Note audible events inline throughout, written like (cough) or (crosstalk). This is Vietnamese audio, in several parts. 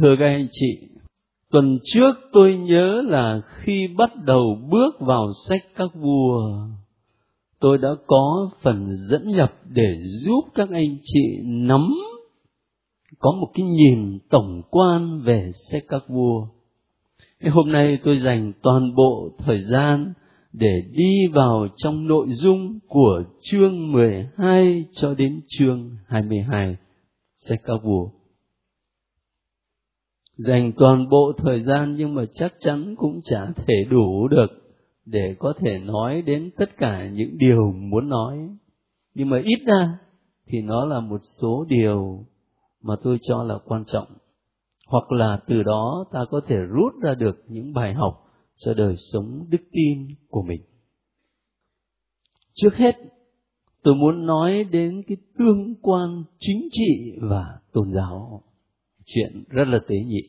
thưa các anh chị, tuần trước tôi nhớ là khi bắt đầu bước vào sách các vua, tôi đã có phần dẫn nhập để giúp các anh chị nắm có một cái nhìn tổng quan về sách các vua. Hôm nay tôi dành toàn bộ thời gian để đi vào trong nội dung của chương 12 cho đến chương 22 sách các vua. Dành toàn bộ thời gian nhưng mà chắc chắn cũng chả thể đủ được để có thể nói đến tất cả những điều muốn nói. Nhưng mà ít ra thì nó là một số điều mà tôi cho là quan trọng. Hoặc là từ đó ta có thể rút ra được những bài học cho đời sống đức tin của mình. Trước hết, tôi muốn nói đến cái tương quan chính trị và tôn giáo. Chuyện rất là tế nhị.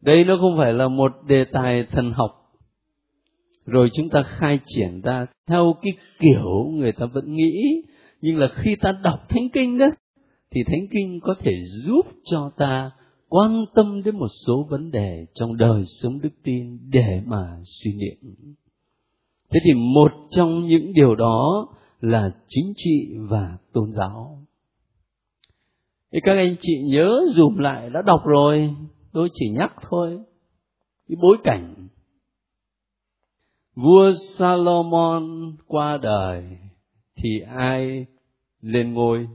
Đây nó không phải là một đề tài thần học, rồi chúng ta khai triển ra theo cái kiểu người ta vẫn nghĩ. Nhưng là khi ta đọc thánh kinh đó, thì thánh kinh có thể giúp cho ta quan tâm đến một số vấn đề trong đời sống đức tin để mà suy niệm. Thế thì một trong những điều đó là chính trị và tôn giáo thì các anh chị nhớ dùm lại, đã đọc rồi. Tôi chỉ nhắc thôi. Cái bối cảnh. Vua salomon qua đời thì ai lên ngôi?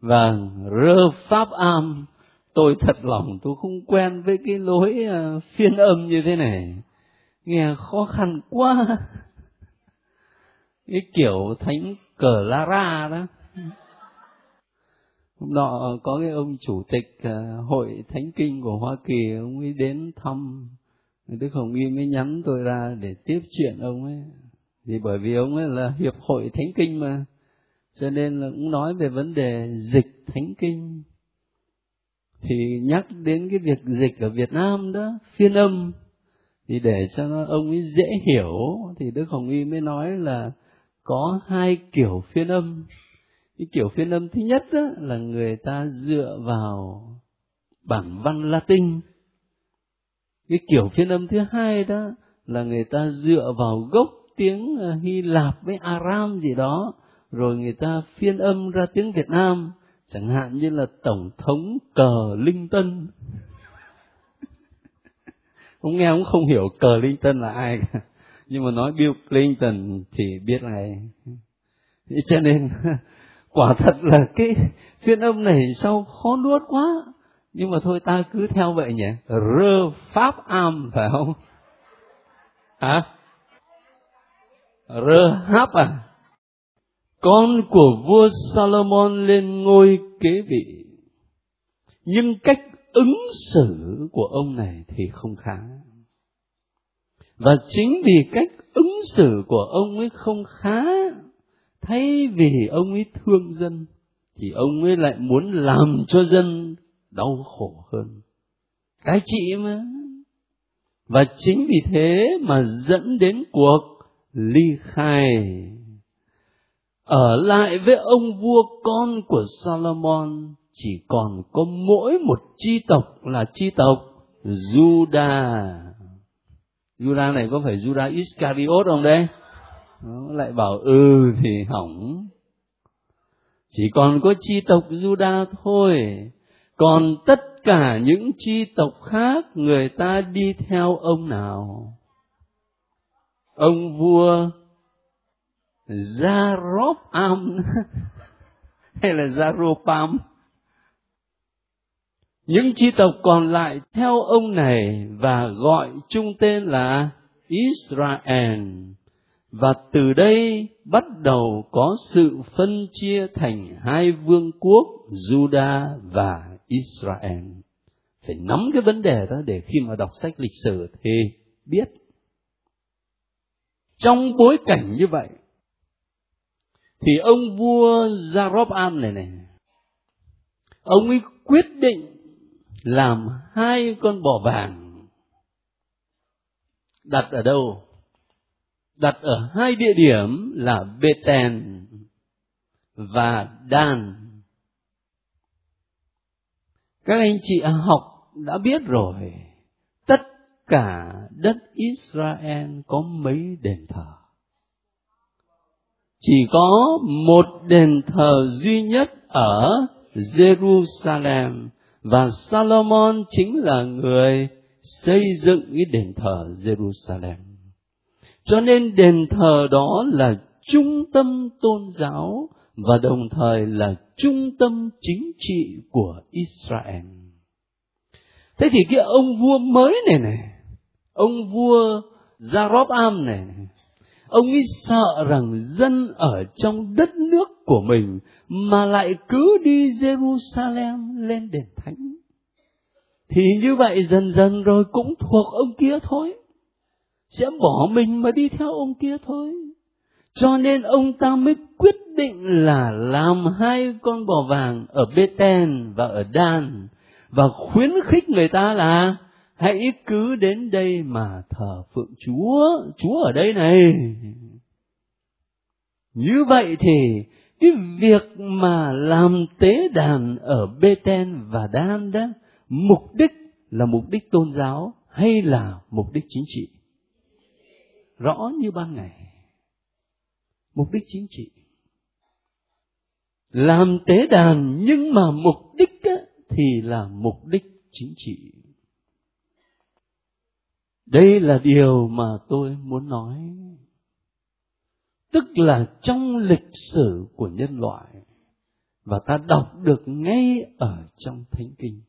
Và rơ pháp am. Tôi thật lòng tôi không quen với cái lối à, phiên âm như thế này. Nghe khó khăn quá. (laughs) Cái kiểu thánh cờ la ra đó ừ hôm nọ có cái ông chủ tịch ờ, hội thánh kinh của hoa kỳ, ông ấy đến thăm. Đức hồng y mới nhắn tôi ra để tiếp chuyện ông ấy. Vì bởi vì ông ấy là hiệp hội thánh kinh mà, cho nên là cũng nói về vấn đề dịch thánh kinh. Thì nhắc đến cái việc dịch ở Việt Nam đó, phiên âm, thì để cho nó, ông ấy dễ hiểu, thì Đức Hồng Y mới nói là có hai kiểu phiên âm cái kiểu phiên âm thứ nhất đó là người ta dựa vào bản văn Latin. Cái kiểu phiên âm thứ hai đó là người ta dựa vào gốc tiếng ờ, Hy Lạp với Aram gì đó, rồi người ta phiên âm ra tiếng Việt Nam. Chẳng hạn như là tổng thống cờ linh tân không (laughs) nghe cũng không hiểu cờ linh tân là ai cả. Nhưng mà nói Bill Clinton thì biết này cho nên (laughs) quả thật là cái phiên âm này sao khó nuốt quá. Nhưng mà thôi, ta cứ theo vậy nhỉ? Rơ pháp am, phải không? Hả? Rơ háp à? Con của vua Salomon lên ngôi kế vị. Nhưng cách ứng xử của ông này thì không khá. Và chính vì cách ứng xử của ông ấy không khá thay vì ông ấy thương dân, thì ông ấy lại muốn làm cho dân đau khổ hơn cái chị mà và chính vì thế mà dẫn đến cuộc ly khai ở lại với ông vua con của Salomon, chỉ còn có mỗi một chi tộc là chi tộc Judah. Judah này có phải Judah Iscariot không đây? Nó lại bảo ừ thì hỏng. Chỉ còn có chi tộc Juda thôi. Còn tất cả những chi tộc khác, người ta đi theo ông nào? Ông vua Zaropam (laughs) hay là Zaropam. Những chi tộc còn lại theo ông này và gọi chung tên là Israel. Và từ đây bắt đầu có sự phân chia thành hai vương quốc Juda và Israel. Phải nắm cái vấn đề đó để khi mà đọc sách lịch sử thì biết. Trong bối cảnh như vậy, thì ông vua Zaropam này này ông ấy quyết định làm hai con bò vàng đặt ở đâu đặt ở hai địa điểm là Beten và Dan. Các anh chị à, học đã biết rồi. Tất cả đất Israel có mấy đền thờ? Chỉ có một đền thờ duy nhất ở Jerusalem và Salomon chính là người xây dựng cái đền thờ Jerusalem. Cho nên đền thờ đó là trung tâm tôn giáo và đồng thời là trung tâm chính trị của Israel. Thế thì cái ông vua mới này này, ông vua Jaroboam này, này ông ấy sợ rằng dân ở trong đất nước của mình mà lại cứ đi Jerusalem lên đền thánh. Thì như vậy dần dần rồi cũng thuộc ông kia thôi. Sẽ bỏ mình mà đi theo ông kia thôi. Cho nên ông ta mới quyết định là làm hai con bò vàng ở Beten và ở Dan và khuyến khích người ta là hãy cứ đến đây mà thờ phượng Chúa, Chúa ở đây này. Như vậy thì cái việc mà làm tế đàn ở Beten và Dan đó, mục đích là mục đích tôn giáo hay là mục đích chính trị? Rõ như ban ngày. Mục đích chính trị. Làm tế đàn nhưng mà mục đích á, thì là mục đích chính trị đây là điều mà tôi muốn nói tức là trong lịch sử của nhân loại và ta đọc được ngay ở trong thánh kinh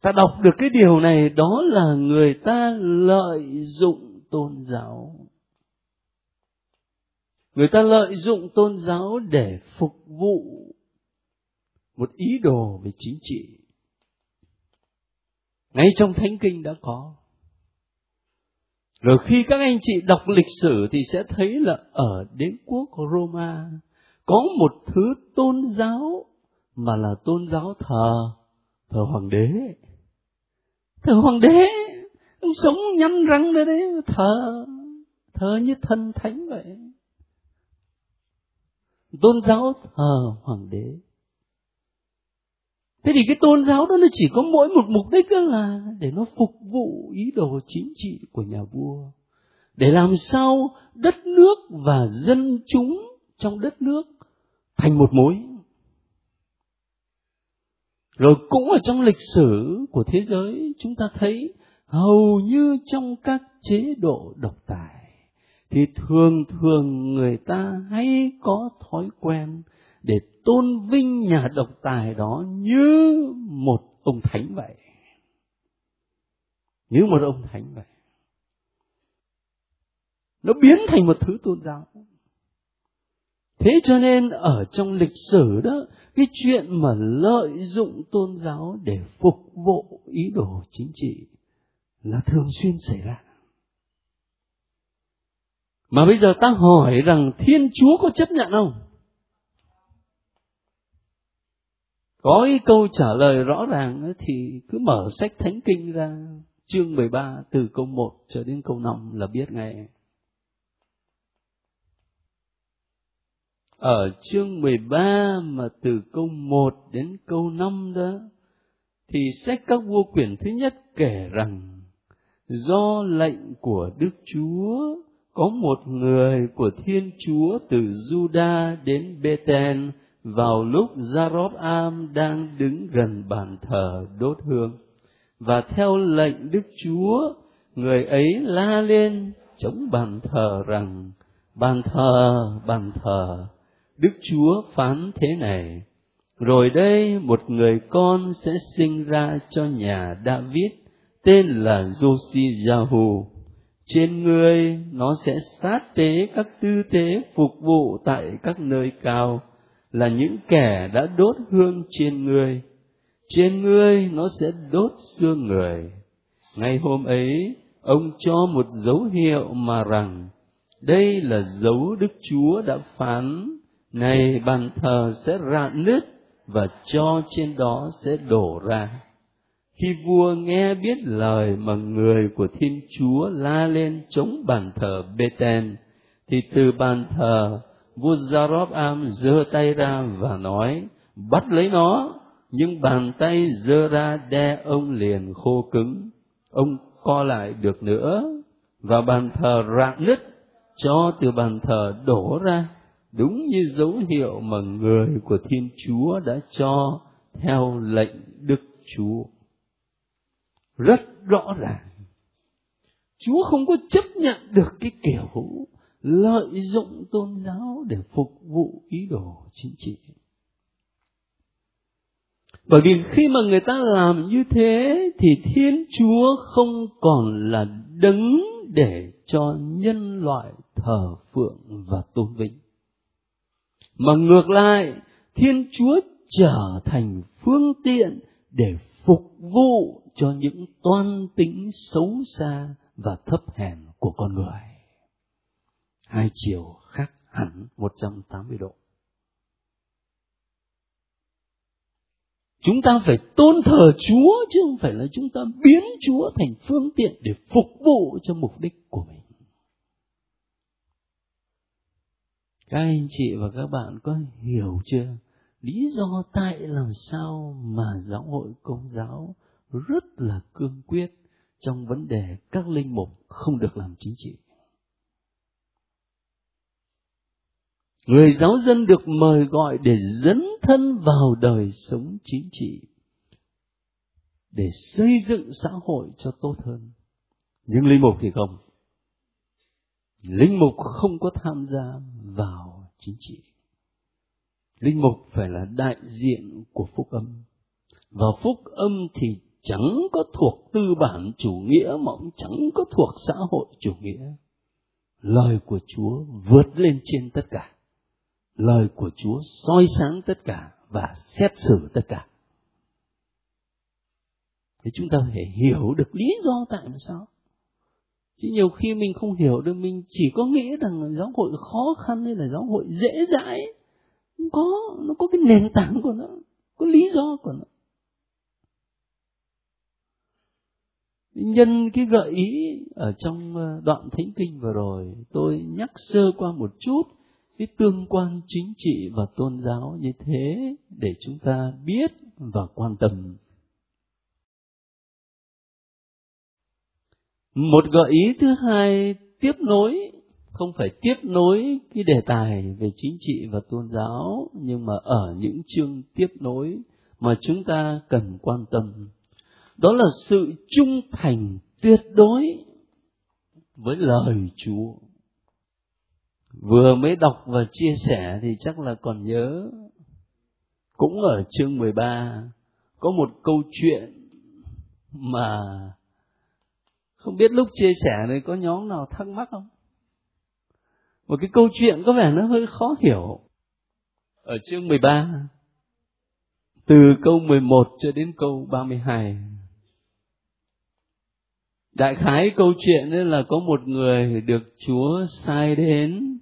ta đọc được cái điều này, đó là người ta lợi dụng tôn giáo. Người ta lợi dụng tôn giáo để phục vụ một ý đồ về chính trị. Ngay trong thánh kinh đã có. Rồi khi các anh chị đọc lịch sử thì sẽ thấy là ở đế quốc Roma có một thứ tôn giáo mà là tôn giáo thờ thờ hoàng đế. Thờ hoàng đế. Ông sống nhăm răng đây đấy, thờ thờ như thần thánh vậy. Tôn giáo thờ hoàng đế. Thế thì cái tôn giáo đó nó chỉ có mỗi một mục đích đó là để nó phục vụ ý đồ chính trị của nhà vua. Để làm sao đất nước và dân chúng trong đất nước thành một mối rồi cũng ở trong lịch sử của thế giới, chúng ta thấy hầu như trong các chế độ độc tài thì thường thường người ta hay có thói quen để tôn vinh nhà độc tài đó như một ông thánh vậy. Như một ông thánh vậy. Nó biến thành một thứ tôn giáo. Thế cho nên ở trong lịch sử đó cái chuyện mà lợi dụng tôn giáo để phục vụ ý đồ chính trị là thường xuyên xảy ra mà bây giờ ta hỏi rằng thiên chúa có chấp nhận không có cái câu trả lời rõ ràng thì cứ mở sách thánh kinh ra, chương 13 từ câu 1 cho đến câu 5 là biết ngay. Ở chương 13 mà từ câu 1 đến câu 5 đó, thì sách các vua quyển thứ nhất kể rằng, do lệnh của Đức Chúa, có một người của Thiên Chúa từ Juda đến Bethel vào lúc Jarob-am đang đứng gần bàn thờ đốt hương. Và theo lệnh Đức Chúa, người ấy la lên chống bàn thờ rằng, bàn thờ bàn thờ! Đức Chúa phán thế này, rồi đây một người con sẽ sinh ra cho nhà David, tên là Josiahu. trên người nó sẽ sát tế các tư tế phục vụ tại các nơi cao, là những kẻ đã đốt hương trên ngươi trên ngươi nó sẽ đốt xương người ngày hôm ấy, ông cho một dấu hiệu mà rằng, đây là dấu đức chúa đã phán này bàn thờ sẽ rạn nứt và cho trên đó sẽ đổ ra. Khi vua nghe biết lời mà người của thiên chúa la lên chống bàn thờ beten thì từ bàn thờ, vua Zarob Am giơ tay ra và nói, bắt lấy nó. Nhưng bàn tay giơ ra đe ông liền khô cứng. Ông co lại được nữa và bàn thờ rạn nứt cho từ bàn thờ đổ ra đúng như dấu hiệu mà người của thiên chúa đã cho theo lệnh đức chúa. Rất rõ ràng, chúa không có chấp nhận được cái kiểu lợi dụng tôn giáo để phục vụ ý đồ chính trị. Bởi vì khi mà người ta làm như thế thì thiên chúa không còn là đứng để cho nhân loại thờ phượng và tôn vinh mà ngược lại, thiên chúa trở thành phương tiện để phục vụ cho những toan tính xấu xa và thấp hèn của con người hai chiều khác hẳn 180 độ Chúng ta phải tôn thờ Chúa chứ không phải là chúng ta biến Chúa thành phương tiện để phục vụ cho mục đích của mình. Các anh chị và các bạn có hiểu chưa? Lý do tại làm sao mà giáo hội công giáo rất là cương quyết trong vấn đề các linh mục không được làm chính trị. Người giáo dân được mời gọi để dấn thân vào đời sống chính trị, để xây dựng xã hội cho tốt hơn. Nhưng linh mục thì không. Linh mục không có tham gia vào chính trị. Linh mục phải là đại diện của phúc âm. Và phúc âm thì chẳng có thuộc tư bản chủ nghĩa mà cũng chẳng có thuộc xã hội chủ nghĩa. Lời của Chúa vượt lên trên tất cả lời của Chúa soi sáng tất cả và xét xử tất cả. Thì chúng ta phải hiểu được lý do tại sao. Chứ nhiều khi mình không hiểu được mình chỉ có nghĩ rằng giáo hội khó khăn hay là giáo hội dễ dãi. Không có, nó có cái nền tảng của nó, có lý do của nó. Nhân cái gợi ý ở trong ờ, đoạn thánh kinh vừa rồi, tôi nhắc sơ qua một chút cái tương quan chính trị và tôn giáo như thế để chúng ta biết và quan tâm một gợi ý thứ hai, tiếp nối, không phải tiếp nối cái đề tài về chính trị và tôn giáo, nhưng mà ở những chương tiếp nối mà chúng ta cần quan tâm. Đó là sự trung thành tuyệt đối với lời Chúa. Vừa mới đọc và chia sẻ thì chắc là còn nhớ, cũng ở chương 13 có một câu chuyện mà không biết lúc chia sẻ này có nhóm nào thắc mắc không một cái câu chuyện có vẻ nó hơi khó hiểu ở chương 13 từ câu 11 cho đến câu 32 đại khái câu chuyện đấy là có một người được Chúa sai đến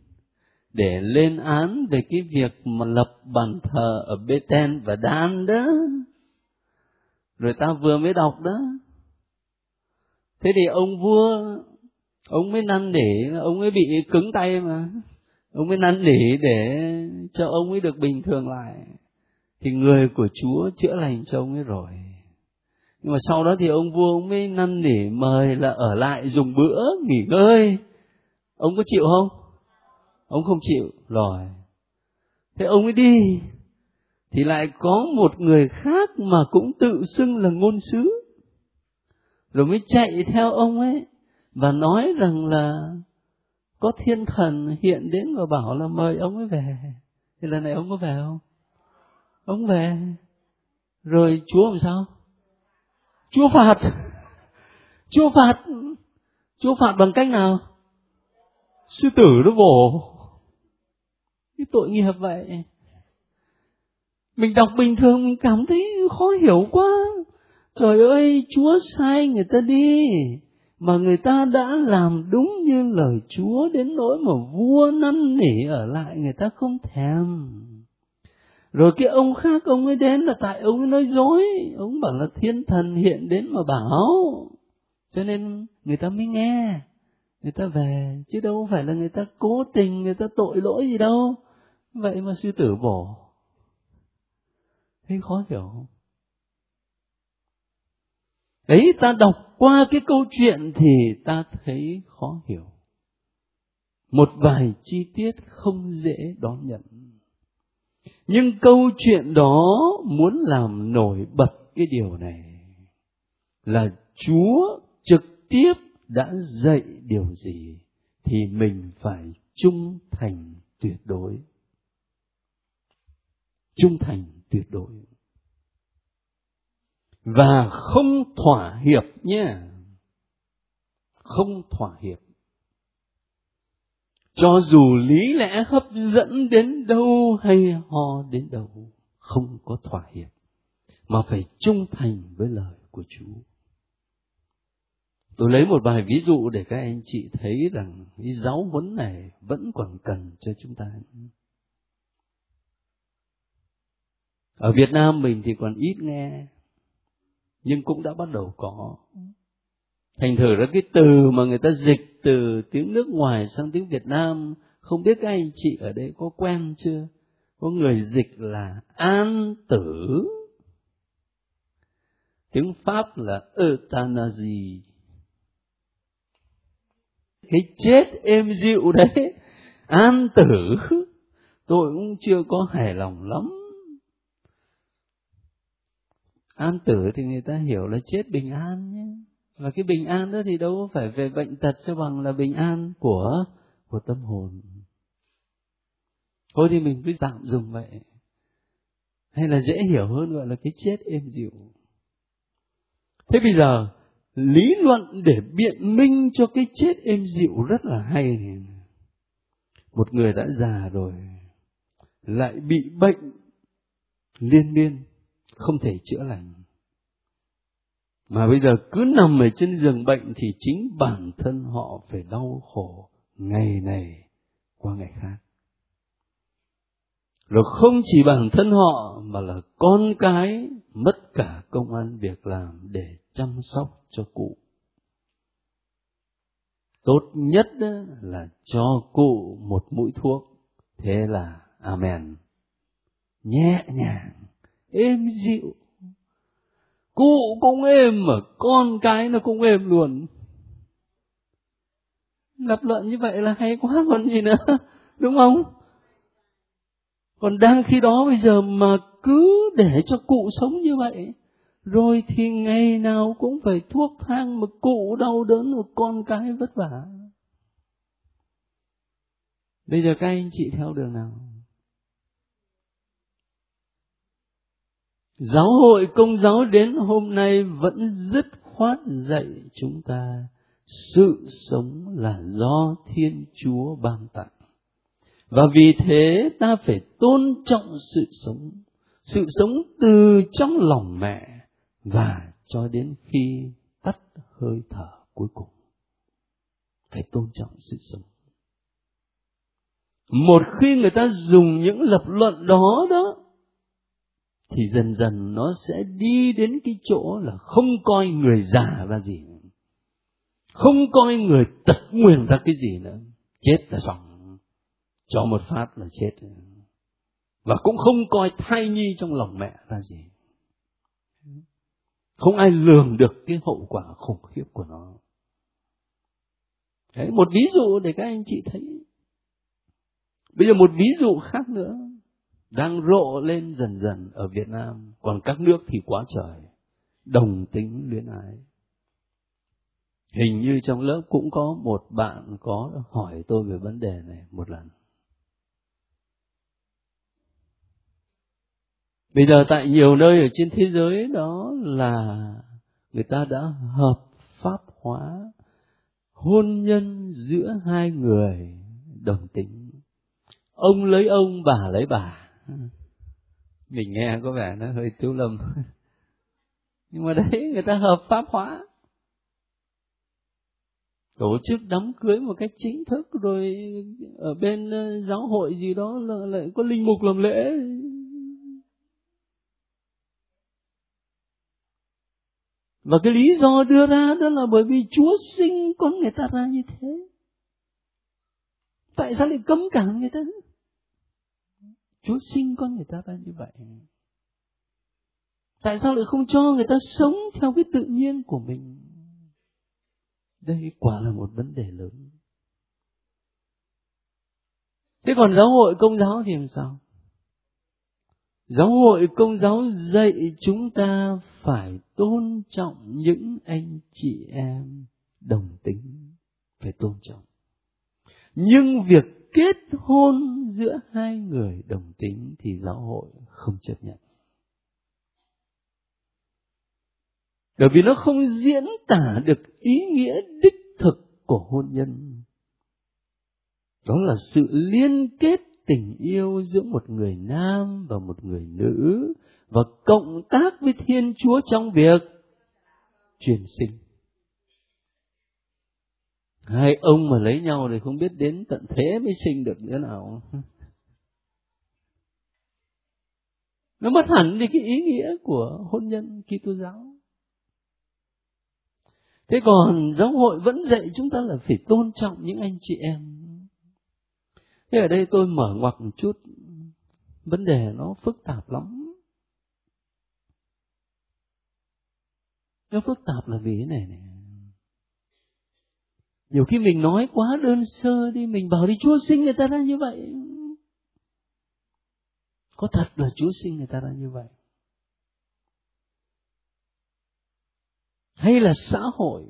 để lên án về cái việc mà lập bàn thờ ở Bethel và Dan đó. Rồi ta vừa mới đọc đó. Thế thì ông vua, ông mới năn nỉ, ông ấy bị cứng tay mà. Ông mới năn nỉ để cho ông ấy được bình thường lại. Thì người của Chúa chữa lành cho ông ấy rồi. Nhưng mà sau đó thì ông vua ông mới năn nỉ mời là ở lại dùng bữa, nghỉ ngơi. Ông có chịu không? ông không chịu rồi thế ông ấy đi thì lại có một người khác mà cũng tự xưng là ngôn sứ rồi mới chạy theo ông ấy và nói rằng là có thiên thần hiện đến và bảo là mời ông ấy về. Thì lần này ông có về không? Ông về. Rồi chúa làm sao? Chúa phạt. (laughs) Chúa phạt. Chúa phạt bằng cách nào? Sư tử nó vồ cái tội nghiệp vậy. Mình đọc bình thường mình cảm thấy khó hiểu quá trời ơi, chúa sai người ta đi, mà người ta đã làm đúng như lời chúa đến nỗi mà vua năn nỉ ở lại, người ta không thèm. Rồi cái ông khác, ông ấy đến là tại ông ấy nói dối, ông bảo là thiên thần hiện đến mà bảo. Cho nên người ta mới nghe, người ta về, chứ đâu phải là người ta cố tình, người ta tội lỗi gì đâu. Vậy mà sư tử bỏ thấy khó hiểu không? Ấy ta đọc qua cái câu chuyện thì ta thấy khó hiểu. Một vài chi tiết không dễ đón nhận. Nhưng câu chuyện đó muốn làm nổi bật cái điều này là chúa trực tiếp đã dạy điều gì thì mình phải trung thành tuyệt đối. Trung thành tuyệt đối và không thỏa hiệp nhé. Không thỏa hiệp. Cho dù lý lẽ hấp dẫn đến đâu hay ho đến đâu, không có thỏa hiệp, mà phải trung thành với lời của chúa. Tôi lấy một vài ví dụ để các anh chị thấy rằng cái giáo huấn này vẫn còn cần cho chúng ta. Ở việt nam mình thì còn ít nghe nhưng cũng đã bắt đầu có. Thành thử ra cái từ mà người ta dịch từ tiếng nước ngoài sang tiếng việt nam không biết các anh chị ở đây có quen chưa? Có người dịch là an tử. Tiếng pháp là euthanasie. Cái chết êm dịu đấy. An tử. Tôi cũng chưa có hài lòng lắm an tử thì người ta hiểu là chết bình an nhé. Và cái bình an đó thì đâu có phải về bệnh tật cho bằng là bình an của của tâm hồn. Thôi thì mình cứ tạm dùng vậy. Hay là dễ hiểu hơn gọi là cái chết êm dịu. Thế bây giờ, lý luận để biện minh cho cái chết êm dịu rất là hay một người đã già rồi, lại bị bệnh liên miên không thể chữa lành. Mà bây giờ cứ nằm ở trên giường bệnh thì chính bản thân họ phải đau khổ ngày này qua ngày khác. Rồi không chỉ bản thân họ mà là con cái mất cả công ăn việc làm để chăm sóc cho cụ. Tốt nhất là cho cụ một mũi thuốc, thế là amen. Nhẹ nhàng êm dịu. Cụ cũng êm mà con cái nó cũng êm luôn. Lập luận như vậy là hay quá còn gì nữa, (laughs) đúng không? Còn đang khi đó bây giờ mà cứ để cho cụ sống như vậy, rồi thì ngày nào cũng phải thuốc thang mà cụ đau đớn mà con cái vất vả. Bây giờ các anh chị theo đường nào? Giáo hội công giáo đến hôm nay vẫn dứt khoát dạy chúng ta sự sống là do thiên chúa ban tặng. Và vì thế ta phải tôn trọng sự sống sự sống từ trong lòng mẹ và cho đến khi tắt hơi thở cuối cùng. Phải tôn trọng sự sống. Một khi người ta dùng những lập luận đó đó thì dần dần nó sẽ đi đến cái chỗ là không coi người già ra gì nữa. không coi người tật nguyền ra cái gì nữa. Chết là xong. Cho một phát là chết. Và cũng không coi thai nhi trong lòng mẹ ra gì. Không ai lường được cái hậu quả khủng khiếp của nó. Đấy, một ví dụ để các anh chị thấy. Bây giờ một ví dụ khác nữa đang rộ lên dần dần ở Việt Nam, còn các nước thì quá trời, đồng tính luyến ái. Hình như trong lớp cũng có một bạn có hỏi tôi về vấn đề này một lần. Bây giờ tại nhiều nơi ở trên thế giới đó là người ta đã hợp pháp hóa hôn nhân giữa hai người đồng tính. Ông lấy ông, bà lấy bà mình nghe có vẻ nó hơi tiếu lâm nhưng mà đấy, người ta hợp pháp hóa tổ chức đám cưới một cách chính thức, rồi ở bên ờ, giáo hội gì đó là, lại có linh mục làm lễ và cái lý do đưa ra đó là bởi vì Chúa sinh con người ta ra như thế. Tại sao lại cấm cản người ta? Chúa sinh con người ta ra như vậy. tại sao lại không cho người ta sống theo cái tự nhiên của mình? Đây quả là một vấn đề lớn. Thế còn giáo hội công giáo thì làm sao? Giáo hội công giáo dạy chúng ta phải tôn trọng những anh chị em đồng tính. Phải tôn trọng. Nhưng việc kết hôn giữa hai người đồng tính thì giáo hội không chấp nhận. Bởi vì nó không diễn tả được ý nghĩa đích thực của hôn nhân. Đó là sự liên kết tình yêu giữa một người nam và một người nữ và cộng tác với thiên chúa trong việc truyền sinh hai ông mà lấy nhau thì không biết đến tận thế mới sinh được nữa nào. Nó mất hẳn đi cái ý nghĩa của hôn nhân Kitô giáo. Thế còn giáo hội vẫn dạy chúng ta là phải tôn trọng những anh chị em. Thế ở đây tôi mở ngoặc một chút. Vấn đề nó phức tạp lắm. Nó phức tạp là vì thế này này nhiều khi mình nói quá đơn sơ đi, mình bảo đi, chúa sinh người ta ra như vậy. Có thật là chúa sinh người ta ra như vậy? Hay là xã hội,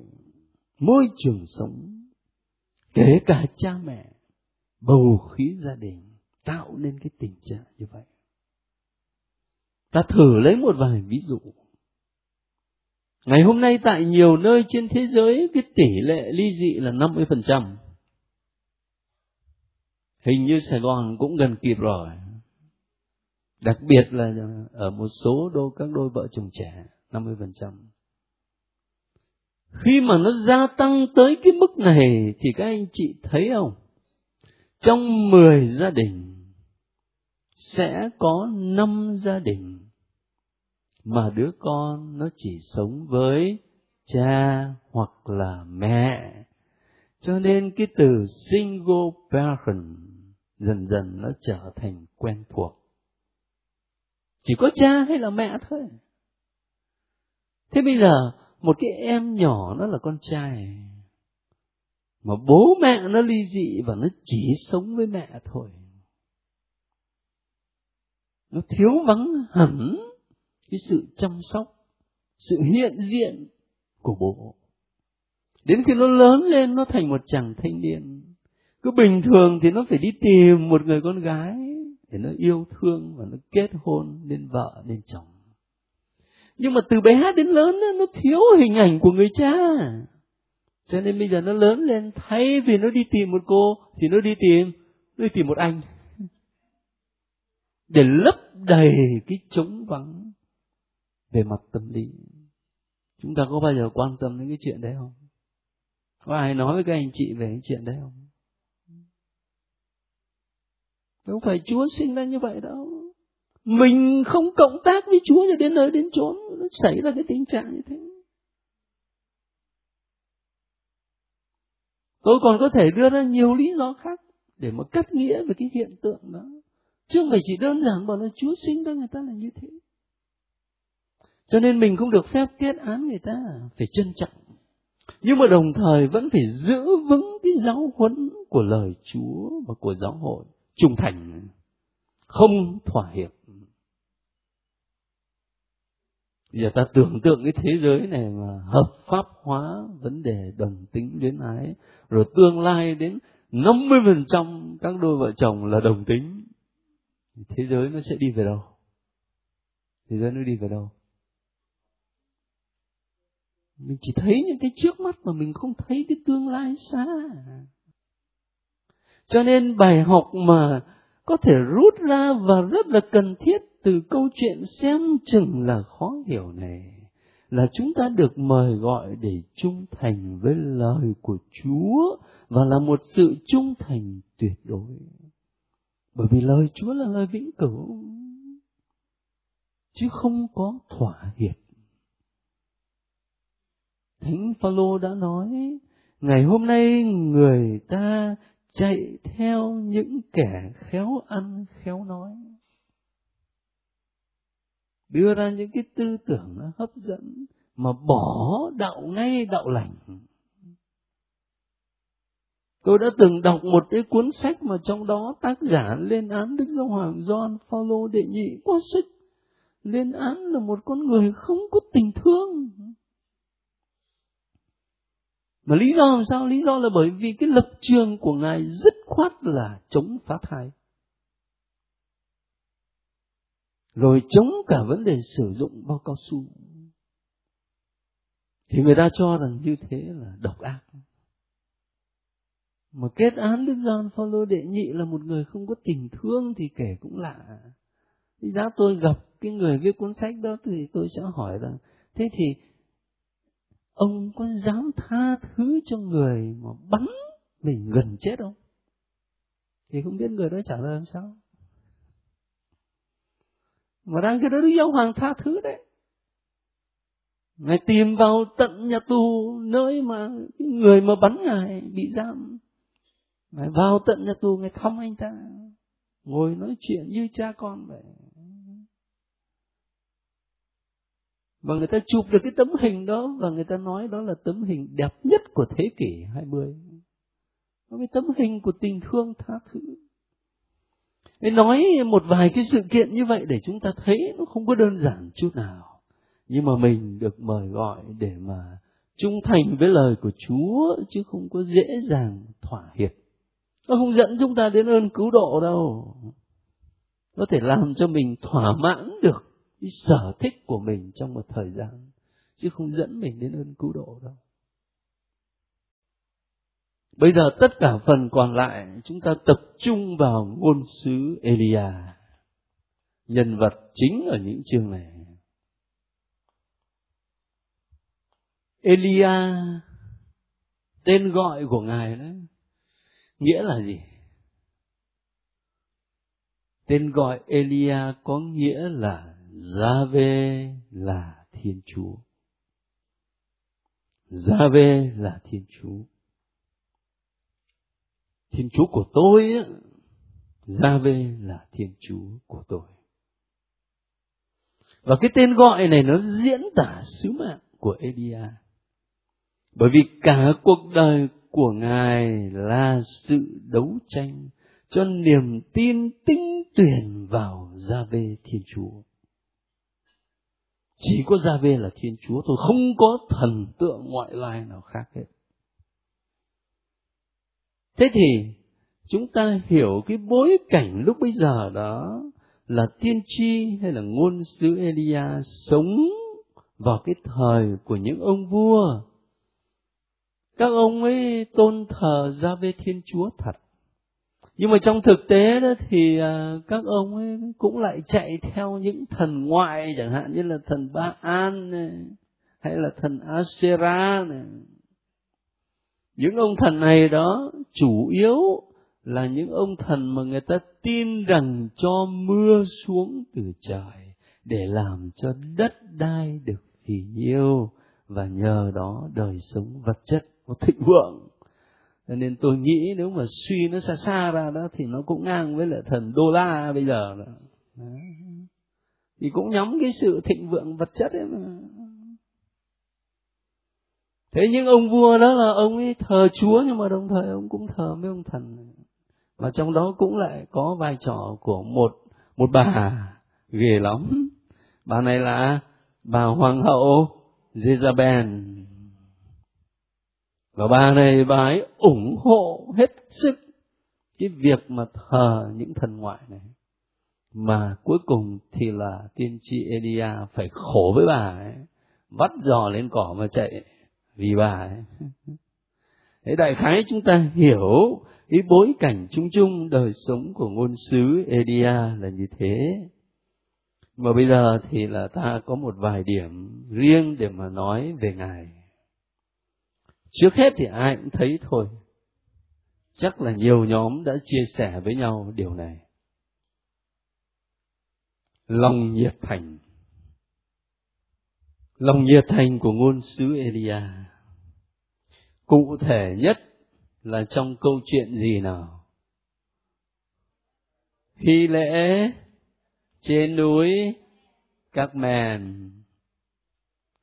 môi trường sống, kể cả cha mẹ, bầu khí gia đình tạo nên cái tình trạng như vậy? Ta thử lấy một vài ví dụ. Ngày hôm nay tại nhiều nơi trên thế giới, cái tỷ lệ ly dị là 50%. Hình như Sài Gòn cũng gần kịp rồi. Đặc biệt là ở một số đôi các đôi vợ chồng trẻ 50%. Khi mà nó gia tăng tới cái mức này, thì các anh chị thấy không? Trong 10 gia đình, sẽ có 5 gia đình mà đứa con nó chỉ sống với cha hoặc là mẹ. Cho nên cái từ single parent dần dần nó trở thành quen thuộc. Chỉ có cha hay là mẹ thôi. Thế bây giờ một cái em nhỏ nó là con trai, mà bố mẹ nó ly dị và nó chỉ sống với mẹ thôi. Nó thiếu vắng hẳn cái sự chăm sóc, sự hiện diện của bố. Đến khi nó lớn lên, nó thành một chàng thanh niên. Cứ bình thường thì nó phải đi tìm một người con gái để nó yêu thương và nó kết hôn, nên vợ, nên chồng. Nhưng mà từ bé đến lớn nó thiếu hình ảnh của người cha. Cho nên bây giờ nó lớn lên, thay vì nó đi tìm một cô thì nó đi tìm, nó đi tìm một anh. Để lấp đầy cái trống vắng về mặt tâm lý. Chúng ta có bao giờ quan tâm đến cái chuyện đấy không? Có ai nói với các anh chị về cái chuyện đấy không? Không phải chúa sinh ra như vậy đâu. Mình không cộng tác với chúa thì đến nơi đến chốn. Nó xảy ra cái tình trạng như thế. Tôi còn có thể đưa ra nhiều lý do khác để mà cắt nghĩa về cái hiện tượng đó. Chứ không phải chỉ đơn giản bảo là chúa sinh ra người ta là như thế cho nên mình không được phép kết án người ta phải trân trọng. Nhưng mà đồng thời vẫn phải giữ vững cái giáo huấn của lời chúa và của giáo hội. Trung thành. Không thỏa hiệp. Giờ ta tưởng tượng cái thế giới này mà hợp pháp hóa vấn đề đồng tính luyến ái, rồi tương lai đến 50% các đôi vợ chồng là đồng tính. Thế giới nó sẽ đi về đâu? Thế giới nó đi về đâu? Mình chỉ thấy những cái trước mắt mà mình không thấy cái tương lai xa cho nên bài học mà có thể rút ra và rất là cần thiết từ câu chuyện xem chừng là khó hiểu này là chúng ta được mời gọi để trung thành với lời của Chúa và là một sự trung thành tuyệt đối. Bởi vì lời Chúa là lời vĩnh cửu, chứ không có thỏa hiệp. Thánh Phaolô đã nói, ngày hôm nay người ta chạy theo những kẻ khéo ăn khéo nói. đưa ra những cái tư tưởng nó hấp dẫn mà bỏ đạo ngay đạo lành. Tôi đã từng đọc một cái cuốn sách mà trong đó tác giả lên án đức giáo hoàng John Paulo đệ nhị quá sức. Lên án là một con người không có tình thương mà lý do làm sao? Lý do là bởi vì cái lập trường của ngài dứt khoát là chống phá thai. Rồi chống cả vấn đề sử dụng bao cao su. Thì người ta cho rằng như thế là độc ác. Mà kết án Đức Gioan Phaolô đệ nhị là một người không có tình thương thì kể cũng lạ. Thì đã tôi gặp cái người viết cuốn sách đó thì tôi sẽ hỏi rằng, thế thì ông có dám tha thứ cho người mà bắn mình gần chết không? Thì không biết người đó trả lời làm sao. Mà đang cái đó Đức Giáo Hoàng tha thứ đấy. Ngài tìm vào tận nhà tù, nơi mà cái người mà bắn ngài bị giam. Ngài vào tận nhà tù, ngài thăm anh ta. Ngồi nói chuyện như cha con vậy. Và người ta chụp được cái tấm hình đó và người ta nói đó là tấm hình đẹp nhất của thế kỷ 20. Nó cái tấm hình của tình thương tha thứ. Nên nói một vài cái sự kiện như vậy để chúng ta thấy nó không có đơn giản chút nào. Nhưng mà mình được mời gọi để mà trung thành với lời của Chúa chứ không có dễ dàng thỏa hiệp. Nó không dẫn chúng ta đến ơn cứu độ đâu. Có thể làm cho mình thỏa mãn được cái sở thích của mình trong một thời gian, chứ không dẫn mình đến ơn cứu độ đâu. Bây giờ tất cả phần còn lại, chúng ta tập trung vào ngôn sứ elia. Nhân vật chính ở những chương này. Elia, tên gọi của ngài đấy nghĩa là gì? Tên gọi elia có nghĩa là Gia-vê là Thiên Chúa. Gia-vê là Thiên Chúa. Thiên Chúa của tôi á, Gia-vê là Thiên Chúa của tôi. Và cái tên gọi này nó diễn tả sứ mạng của Elia. Bởi vì cả cuộc đời của Ngài là sự đấu tranh cho niềm tin tinh tuyển vào Gia-vê Thiên Chúa chỉ có gia vê là thiên chúa thôi, không có thần tượng ngoại lai nào khác hết. Thế thì, chúng ta hiểu cái bối cảnh lúc bây giờ đó là tiên tri hay là ngôn sứ Elia sống vào cái thời của những ông vua. Các ông ấy tôn thờ gia vê thiên chúa thật nhưng mà trong thực tế đó thì à, các ông ấy cũng lại chạy theo những thần ngoại chẳng hạn như là thần ba an này, hay là thần asera này. Những ông thần này đó chủ yếu là những ông thần mà người ta tin rằng cho mưa xuống từ trời để làm cho đất đai được phì nhiêu và nhờ đó đời sống vật chất có thịnh vượng nên tôi nghĩ nếu mà suy nó xa xa ra đó, thì nó cũng ngang với lại thần đô la bây giờ đó. thì cũng nhắm cái sự thịnh vượng vật chất ấy mà. Thế nhưng ông vua đó là ông ấy thờ chúa, nhưng mà đồng thời ông cũng thờ mấy ông thần. Và trong đó cũng lại có vai trò của một một bà ghê lắm. Bà này là bà hoàng hậu Jezabel và bà này, bà ấy ủng hộ hết sức cái việc mà thờ những thần ngoại này. Mà cuối cùng thì là tiên tri Elia phải khổ với bà ấy, vắt giò lên cỏ mà chạy vì bà ấy. Thế đại khái chúng ta hiểu cái bối cảnh chung chung đời sống của ngôn sứ Elia là như thế. Mà bây giờ thì là ta có một vài điểm riêng để mà nói về ngài trước hết thì ai cũng thấy thôi. Chắc là nhiều nhóm đã chia sẻ với nhau điều này. Lòng nhiệt thành. Lòng nhiệt thành của ngôn sứ Elia. Cụ thể nhất là trong câu chuyện gì nào? Hy lễ trên núi các mèn.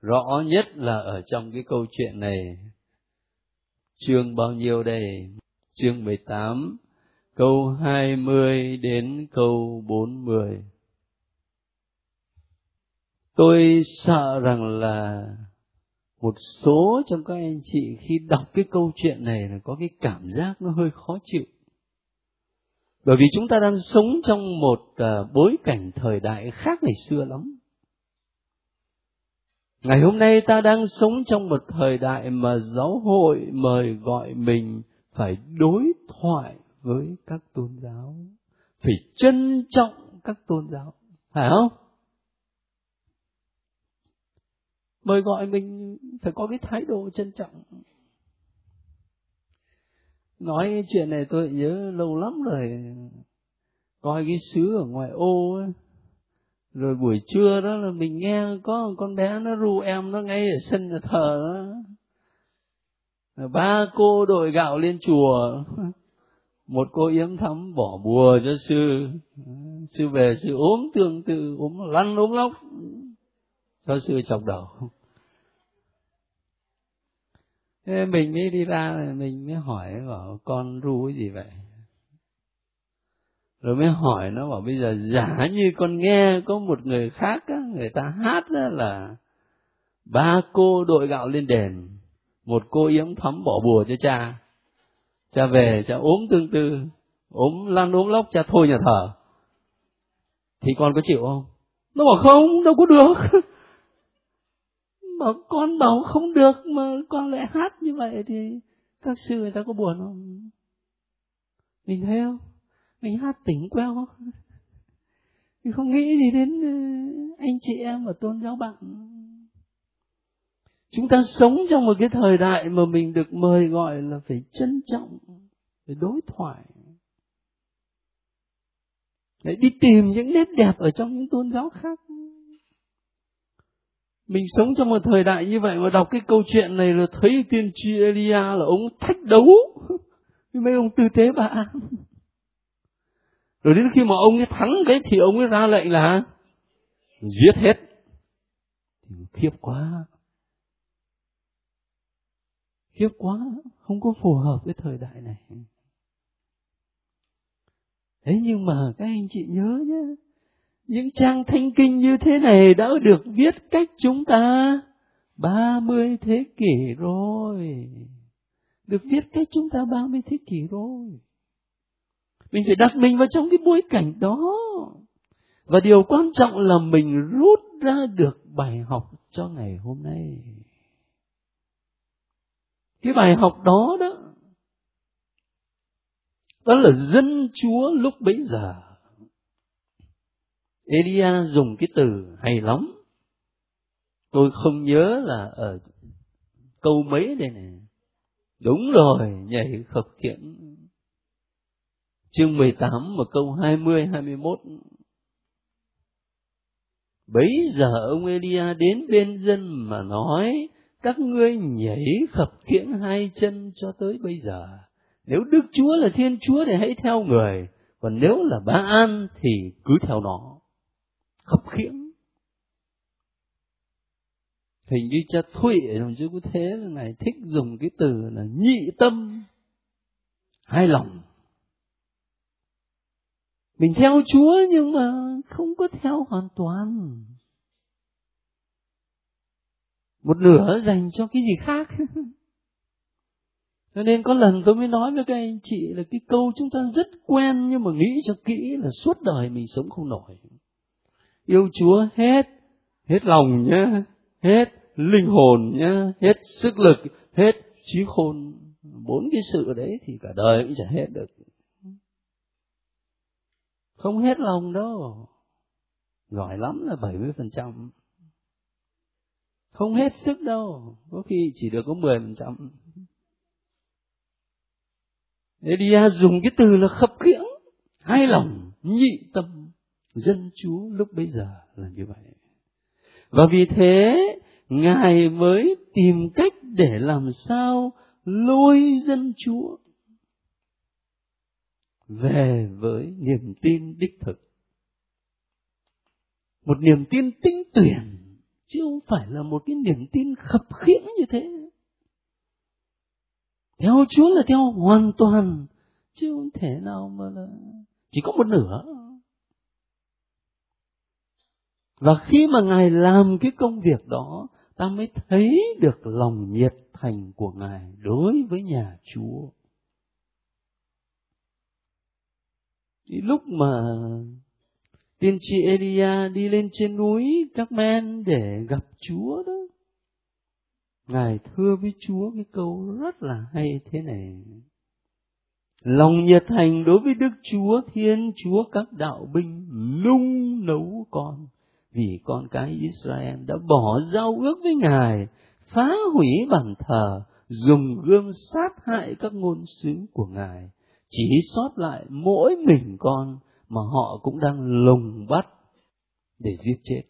Rõ nhất là ở trong cái câu chuyện này chương bao nhiêu đây? Chương 18 câu 20 đến câu 40 tôi sợ rằng là một số trong các anh chị khi đọc cái câu chuyện này là có cái cảm giác nó hơi khó chịu. Bởi vì chúng ta đang sống trong một à, bối cảnh thời đại khác ngày xưa lắm ngày hôm nay ta đang sống trong một thời đại mà giáo hội mời gọi mình phải đối thoại với các tôn giáo, phải trân trọng các tôn giáo, phải không mời gọi mình phải có cái thái độ trân trọng nói cái chuyện này tôi nhớ lâu lắm rồi coi cái xứ ở ngoài ô ấy rồi buổi trưa đó là mình nghe có con bé nó ru em, nó ngay ở sân nhà thờ đó. Ba cô đội gạo lên chùa. Một cô yếm thắm bỏ bùa cho sư. Sư về sư ốm tương tự ốm lăn ốm lóc cho sư chọc đầu. Thế mình mới đi ra, mình mới hỏi bảo con ru cái gì vậy? Rồi mới hỏi nó bảo bây giờ giả như con nghe có một người khác á, người ta hát á là ba cô đội gạo lên đền một cô yếm thắm bỏ bùa cho cha. Cha về cha ốm tương tư ốm lăn ốm lóc cha thôi nhà thờ. Thì con có chịu không? Nó bảo không đâu có được. (laughs) Bảo con bảo không được mà con lại hát như vậy thì các sư người ta có buồn không? Mình thấy không? Mình hát tỉnh queo. Mình không nghĩ gì đến ờ, anh chị em và tôn giáo bạn. Chúng ta sống trong một cái thời đại mà mình được mời gọi là phải trân trọng, phải đối thoại. Để đi tìm những nét đẹp ở trong những tôn giáo khác. Mình sống trong một thời đại như vậy mà đọc cái câu chuyện này là thấy tiên tri Elia là ông thách đấu. (laughs) Với mấy ông tư tế bà rồi đến khi mà ông ấy thắng cái thì ông ấy ra lệnh là giết hết khiếp quá khiếp quá, không có phù hợp với thời đại này thế nhưng mà các anh chị nhớ nhé, những trang thanh kinh như thế này đã được viết cách chúng ta ba mươi thế kỷ rồi. Được viết cách chúng ta ba mươi thế kỷ rồi. Mình phải đặt mình vào trong cái bối cảnh đó. Và điều quan trọng là mình rút ra được bài học cho ngày hôm nay. Cái bài học đó đó, đó là dân chúa lúc bấy giờ Elia dùng cái từ hay lắm. Tôi không nhớ là ở câu mấy đây này. Đúng rồi, nhảy khập khiễng. Chương 18 và câu 20, 21. Bấy giờ ông Elia đến bên dân mà nói, các ngươi nhảy khập khiễng hai chân cho tới bây giờ. Nếu Đức Chúa là Thiên Chúa thì hãy theo người, còn nếu là Ba An thì cứ theo nó khập khiễng hình như cha thụy ở trong chữ thế này, thích dùng cái từ là nhị tâm hai lòng mình theo chúa nhưng mà không có theo hoàn toàn một nửa dành cho cái gì khác (laughs) cho nên có lần tôi mới nói với các anh chị là cái câu chúng ta rất quen nhưng mà nghĩ cho kỹ là suốt đời mình sống không nổi yêu Chúa hết, hết lòng nhá, hết linh hồn nhá, hết sức lực, hết trí khôn. Bốn cái sự đấy thì cả đời cũng chả hết được. Không hết lòng đâu. Giỏi lắm là 70%. Không hết sức đâu, có khi chỉ được có 10%. Elia dùng cái từ là khập khiễng, hai lòng, nhị tâm dân chúa lúc bấy giờ là như vậy và vì thế ngài mới tìm cách để làm sao lôi dân chúa về với niềm tin đích thực. Một niềm tin tinh tuyển, chứ không phải là một cái niềm tin khập khiễng như thế. Theo Chúa là theo hoàn toàn, chứ không thể nào mà là chỉ có một nửa. Và khi mà ngài làm cái công việc đó, ta mới thấy được lòng nhiệt thành của ngài đối với nhà chúa. Thì lúc mà tiên tri Elia đi lên trên núi các men để gặp Chúa đó. Ngài thưa với Chúa cái câu rất là hay thế này. Lòng nhiệt thành đối với Đức Chúa Thiên Chúa các đạo binh nung nấu con vì con cái Israel đã bỏ giao ước với Ngài, phá hủy bàn thờ, dùng gươm sát hại các ngôn sứ của Ngài, chỉ sót lại mỗi mình con mà họ cũng đang lùng bắt để giết chết.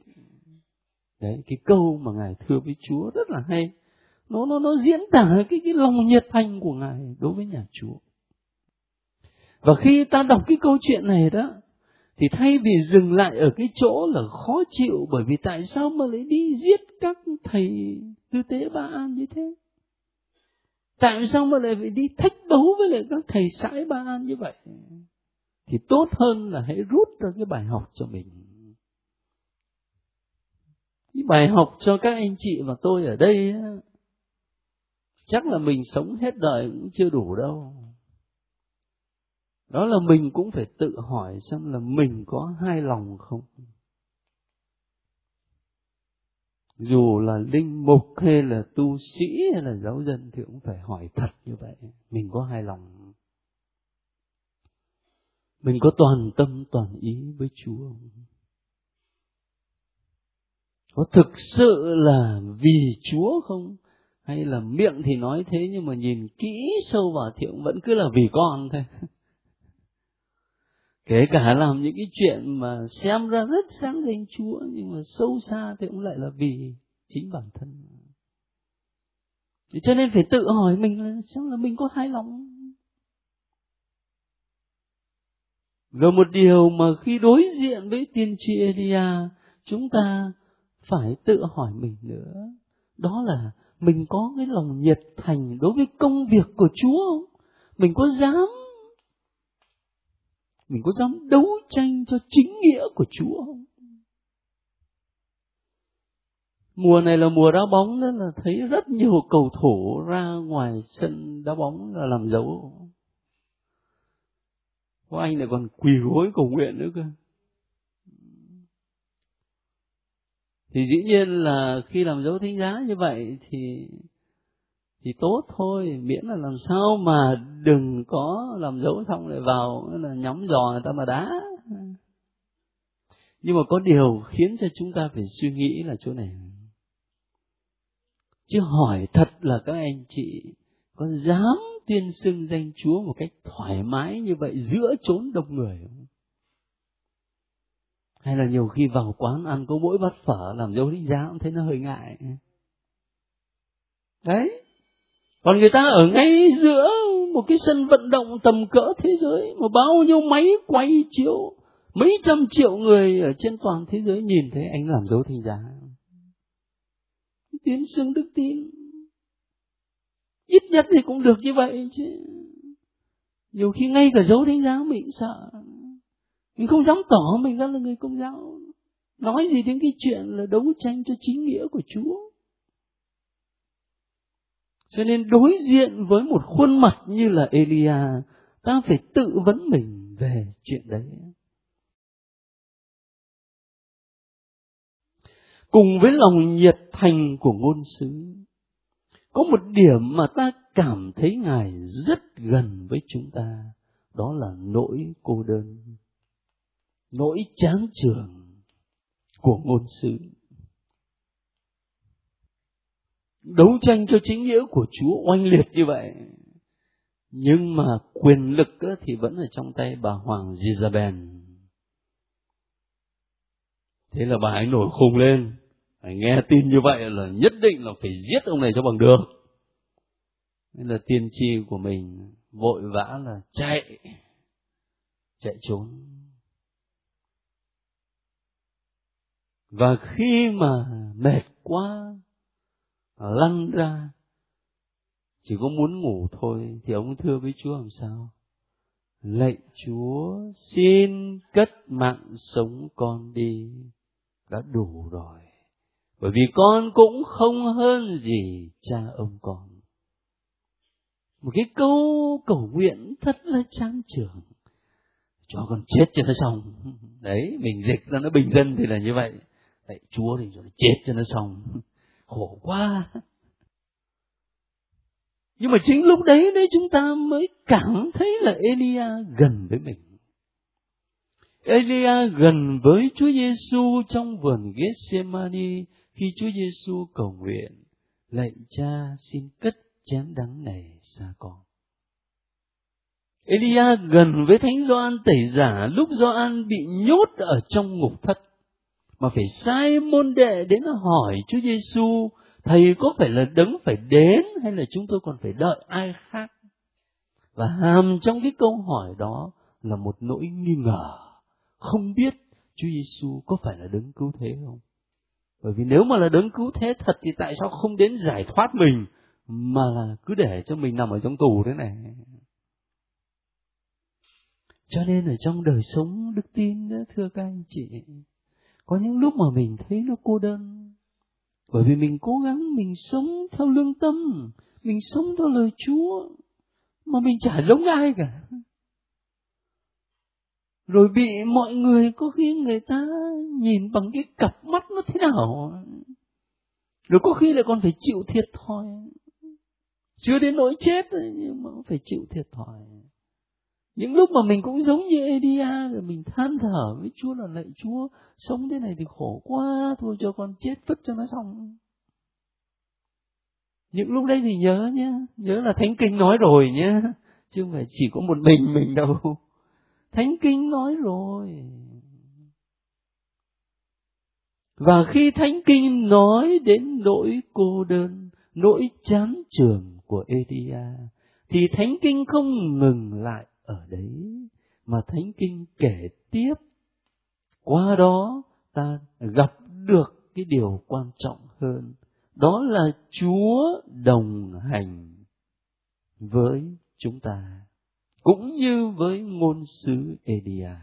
Đấy, cái câu mà Ngài thưa với Chúa rất là hay. Nó nó nó diễn tả cái cái lòng nhiệt thành của Ngài đối với nhà Chúa. Và khi ta đọc cái câu chuyện này đó, thì thay vì dừng lại ở cái chỗ là khó chịu bởi vì tại sao mà lại đi giết các thầy tư tế ba an như thế tại sao mà lại phải đi thách đấu với lại các thầy sãi ba an như vậy? Thì tốt hơn là hãy rút ra cái bài học cho mình. Cái bài học cho các anh chị và tôi ở đây chắc là mình sống hết đời cũng chưa đủ đâu. Đó là mình cũng phải tự hỏi xem là mình có hai lòng không? Dù là linh mục hay là tu sĩ hay là giáo dân thì cũng phải hỏi thật như vậy. Mình có hai lòng? Mình có toàn tâm, toàn ý với chúa không? Có thực sự là vì chúa không? Hay là miệng thì nói thế nhưng mà nhìn kỹ sâu vào thì cũng vẫn cứ là vì con thôi? Kể cả làm những cái chuyện mà xem ra rất sáng danh chúa, nhưng mà sâu xa thì cũng lại là vì chính bản thân. Cho nên phải tự hỏi mình là xem là mình có hài lòng rồi một điều mà khi đối diện với tiên tri Elia, chúng ta phải tự hỏi mình nữa. Đó là mình có cái lòng nhiệt thành đối với công việc của Chúa không? Mình có dám mình có dám đấu tranh cho chính nghĩa của Chúa không? Mùa này là mùa đá bóng nên là thấy rất nhiều cầu thủ ra ngoài sân đá bóng là làm dấu. Có anh lại còn quỳ gối cầu nguyện nữa cơ. Thì dĩ nhiên là khi làm dấu thánh giá như vậy thì thì tốt thôi, miễn là làm sao mà đừng có làm dấu xong lại vào là nhắm giò người ta mà đá. Nhưng mà có điều khiến cho chúng ta phải suy nghĩ là chỗ này. Chứ hỏi thật là các anh chị, có dám tiên xưng danh chúa một cách thoải mái như vậy giữa chốn đông người không? Hay là nhiều khi vào quán ăn có mỗi bát phở làm dấu đánh giá cũng thấy nó hơi ngại. Đấy còn người ta ở ngay giữa một cái sân vận động tầm cỡ thế giới mà bao nhiêu máy quay chiếu, mấy trăm triệu người ở trên toàn thế giới nhìn thấy anh làm dấu thánh giá. Tiến xưng đức tin. Ít nhất thì cũng được như vậy chứ. Nhiều khi ngay cả dấu thánh giá mình sợ. Mình không dám tỏ mình ra là người công giáo. Nói gì đến cái chuyện là đấu tranh cho chính nghĩa của chúa cho nên đối diện với một khuôn mặt như là Elia, ta phải tự vấn mình về chuyện đấy. Cùng với lòng nhiệt thành của ngôn sứ, có một điểm mà ta cảm thấy Ngài rất gần với chúng ta, đó là nỗi cô đơn, nỗi chán trường của ngôn sứ đấu tranh cho chính nghĩa của Chúa oanh liệt như vậy. Nhưng mà quyền lực thì vẫn ở trong tay bà Hoàng Jezabel. Thế là bà ấy nổi khùng lên. Phải nghe tin như vậy là nhất định là phải giết ông này cho bằng được. Nên là tiên tri của mình vội vã là chạy. Chạy trốn. và khi mà mệt quá Ờ, lăn ra. Chỉ có muốn ngủ thôi, thì ông thưa với chúa làm sao? Lạy chúa, xin cất mạng sống con đi. Đã đủ rồi. Bởi vì con cũng không hơn gì cha ông con. Một cái câu cầu nguyện thật là trang trưởng cho con chết cho nó xong. Đấy, mình dịch ra nó bình dân thì là như vậy. Lạy chúa thì cho nó chết cho nó xong khổ quá nhưng mà chính lúc đấy đấy chúng ta mới cảm thấy là Elia gần với mình. Elia gần với Chúa Giêsu trong vườn Gethsemane khi Chúa Giêsu cầu nguyện, lạy cha xin cất chén đắng này xa con. Elia gần với Thánh Gioan tẩy giả lúc Gioan bị nhốt ở trong ngục thất mà phải sai môn đệ đến hỏi Chúa Giêsu thầy có phải là đấng phải đến hay là chúng tôi còn phải đợi ai khác? Và hàm trong cái câu hỏi đó là một nỗi nghi ngờ. Không biết Chúa Giêsu có phải là đấng cứu thế không? Bởi vì nếu mà là đấng cứu thế thật thì tại sao không đến giải thoát mình mà là cứ để cho mình nằm ở trong tù thế này? Cho nên ở trong đời sống đức tin đó, thưa các anh chị có những lúc mà mình thấy nó cô đơn. Bởi vì mình cố gắng, mình sống theo lương tâm, mình sống theo lời chúa, mà mình chả giống ai cả. Rồi bị mọi người, có khi người ta nhìn bằng cái cặp mắt nó thế nào. Rồi có khi lại còn phải chịu thiệt thòi. Chưa đến nỗi chết, nhưng mà phải chịu thiệt thòi những lúc mà mình cũng giống như Elia, rồi mình than thở với Chúa là, lạy Chúa, sống thế này thì khổ quá, thôi cho con chết vứt cho nó xong. Những lúc đấy thì nhớ nhé nhớ là thánh kinh nói rồi nhé chứ không phải chỉ có một mình mình đâu. Thánh kinh nói rồi. Và khi thánh kinh nói đến nỗi cô đơn, nỗi chán trường của Elia, thì thánh kinh không ngừng lại ở đấy mà thánh kinh kể tiếp, qua đó ta gặp được cái điều quan trọng hơn. Đó là chúa đồng hành với chúng ta, cũng như với ngôn sứ elia.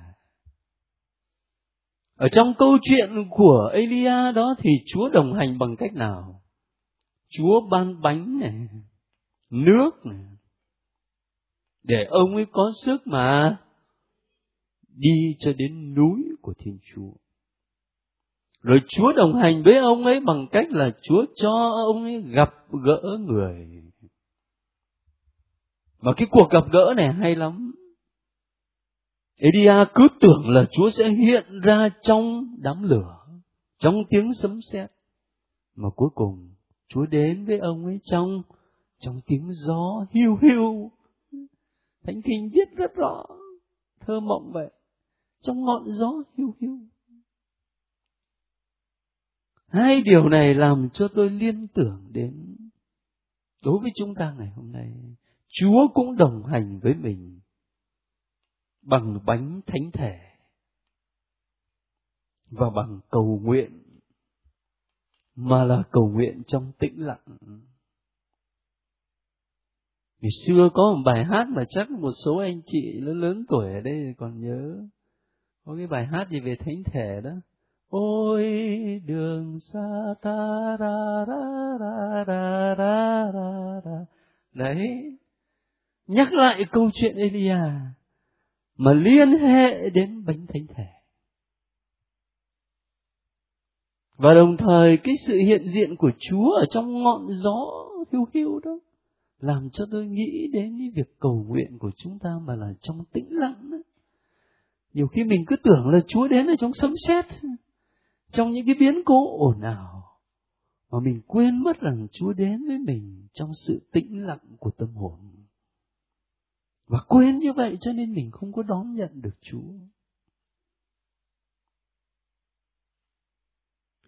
Ở trong câu chuyện của elia đó thì chúa đồng hành bằng cách nào? Chúa ban bánh này, nước này để ông ấy có sức mà đi cho đến núi của Thiên Chúa. Rồi Chúa đồng hành với ông ấy bằng cách là Chúa cho ông ấy gặp gỡ người. Và cái cuộc gặp gỡ này hay lắm. Elia cứ tưởng là Chúa sẽ hiện ra trong đám lửa, trong tiếng sấm sét. Mà cuối cùng Chúa đến với ông ấy trong trong tiếng gió hiu hiu Thánh Kinh viết rất rõ, thơ mộng vậy, trong ngọn gió hiu hiu. Hai điều này làm cho tôi liên tưởng đến đối với chúng ta ngày hôm nay. Chúa cũng đồng hành với mình bằng bánh thánh thể và bằng cầu nguyện mà là cầu nguyện trong tĩnh lặng Ngày xưa có một bài hát mà chắc một số anh chị lớn lớn tuổi ở đây còn nhớ. Có cái bài hát gì về thánh thể đó. Ôi, đường xa ta ra ra ra ra ra ra ra. Đấy. Nhắc lại câu chuyện Elia mà liên hệ đến bánh thánh thể. Và đồng thời cái sự hiện diện của Chúa ở trong ngọn gió hiu hiu đó làm cho tôi nghĩ đến cái việc cầu nguyện của chúng ta mà là trong tĩnh lặng đó. nhiều khi mình cứ tưởng là chúa đến ở trong sấm sét trong những cái biến cố ồn ào, mà mình quên mất rằng chúa đến với mình trong sự tĩnh lặng của tâm hồn và quên như vậy cho nên mình không có đón nhận được chúa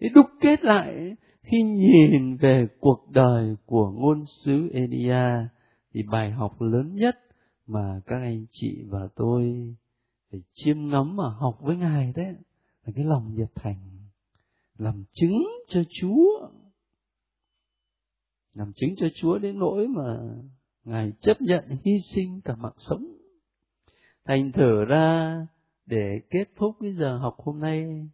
Thế đúc kết lại khi nhìn về cuộc đời của ngôn sứ Elia thì bài học lớn nhất mà các anh chị và tôi phải chiêm ngắm mà học với ngài đấy là cái lòng nhiệt thành làm chứng cho Chúa làm chứng cho Chúa đến nỗi mà Ngài chấp nhận hy sinh cả mạng sống. Thành thử ra để kết thúc cái giờ học hôm nay,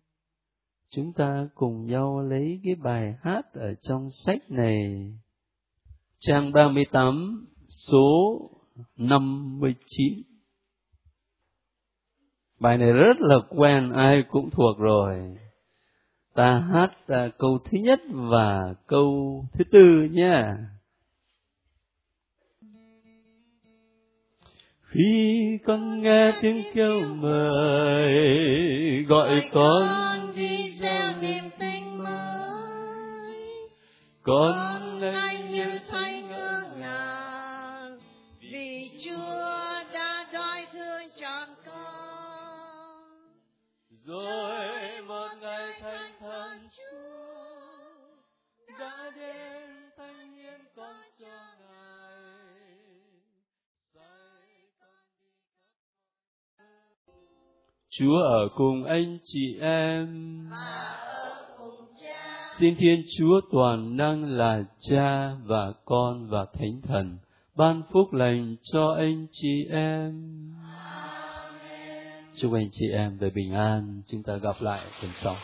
chúng ta cùng nhau lấy cái bài hát ở trong sách này, trang 38, số 59. Bài này rất là quen, ai cũng thuộc rồi. Ta hát à, câu thứ nhất và câu thứ tư nhé Khi con nghe tiếng kêu mời gọi con đi gieo niềm tin mới. Con anh như thấy ngơ ngàng vì Chúa đã đói thương trọn con. Rồi Chúa ở cùng anh chị em. Xin Thiên Chúa toàn năng là Cha và Con và Thánh Thần ban phúc lành cho anh chị em. Chúc anh chị em về bình an. Chúng ta gặp lại tuần sau.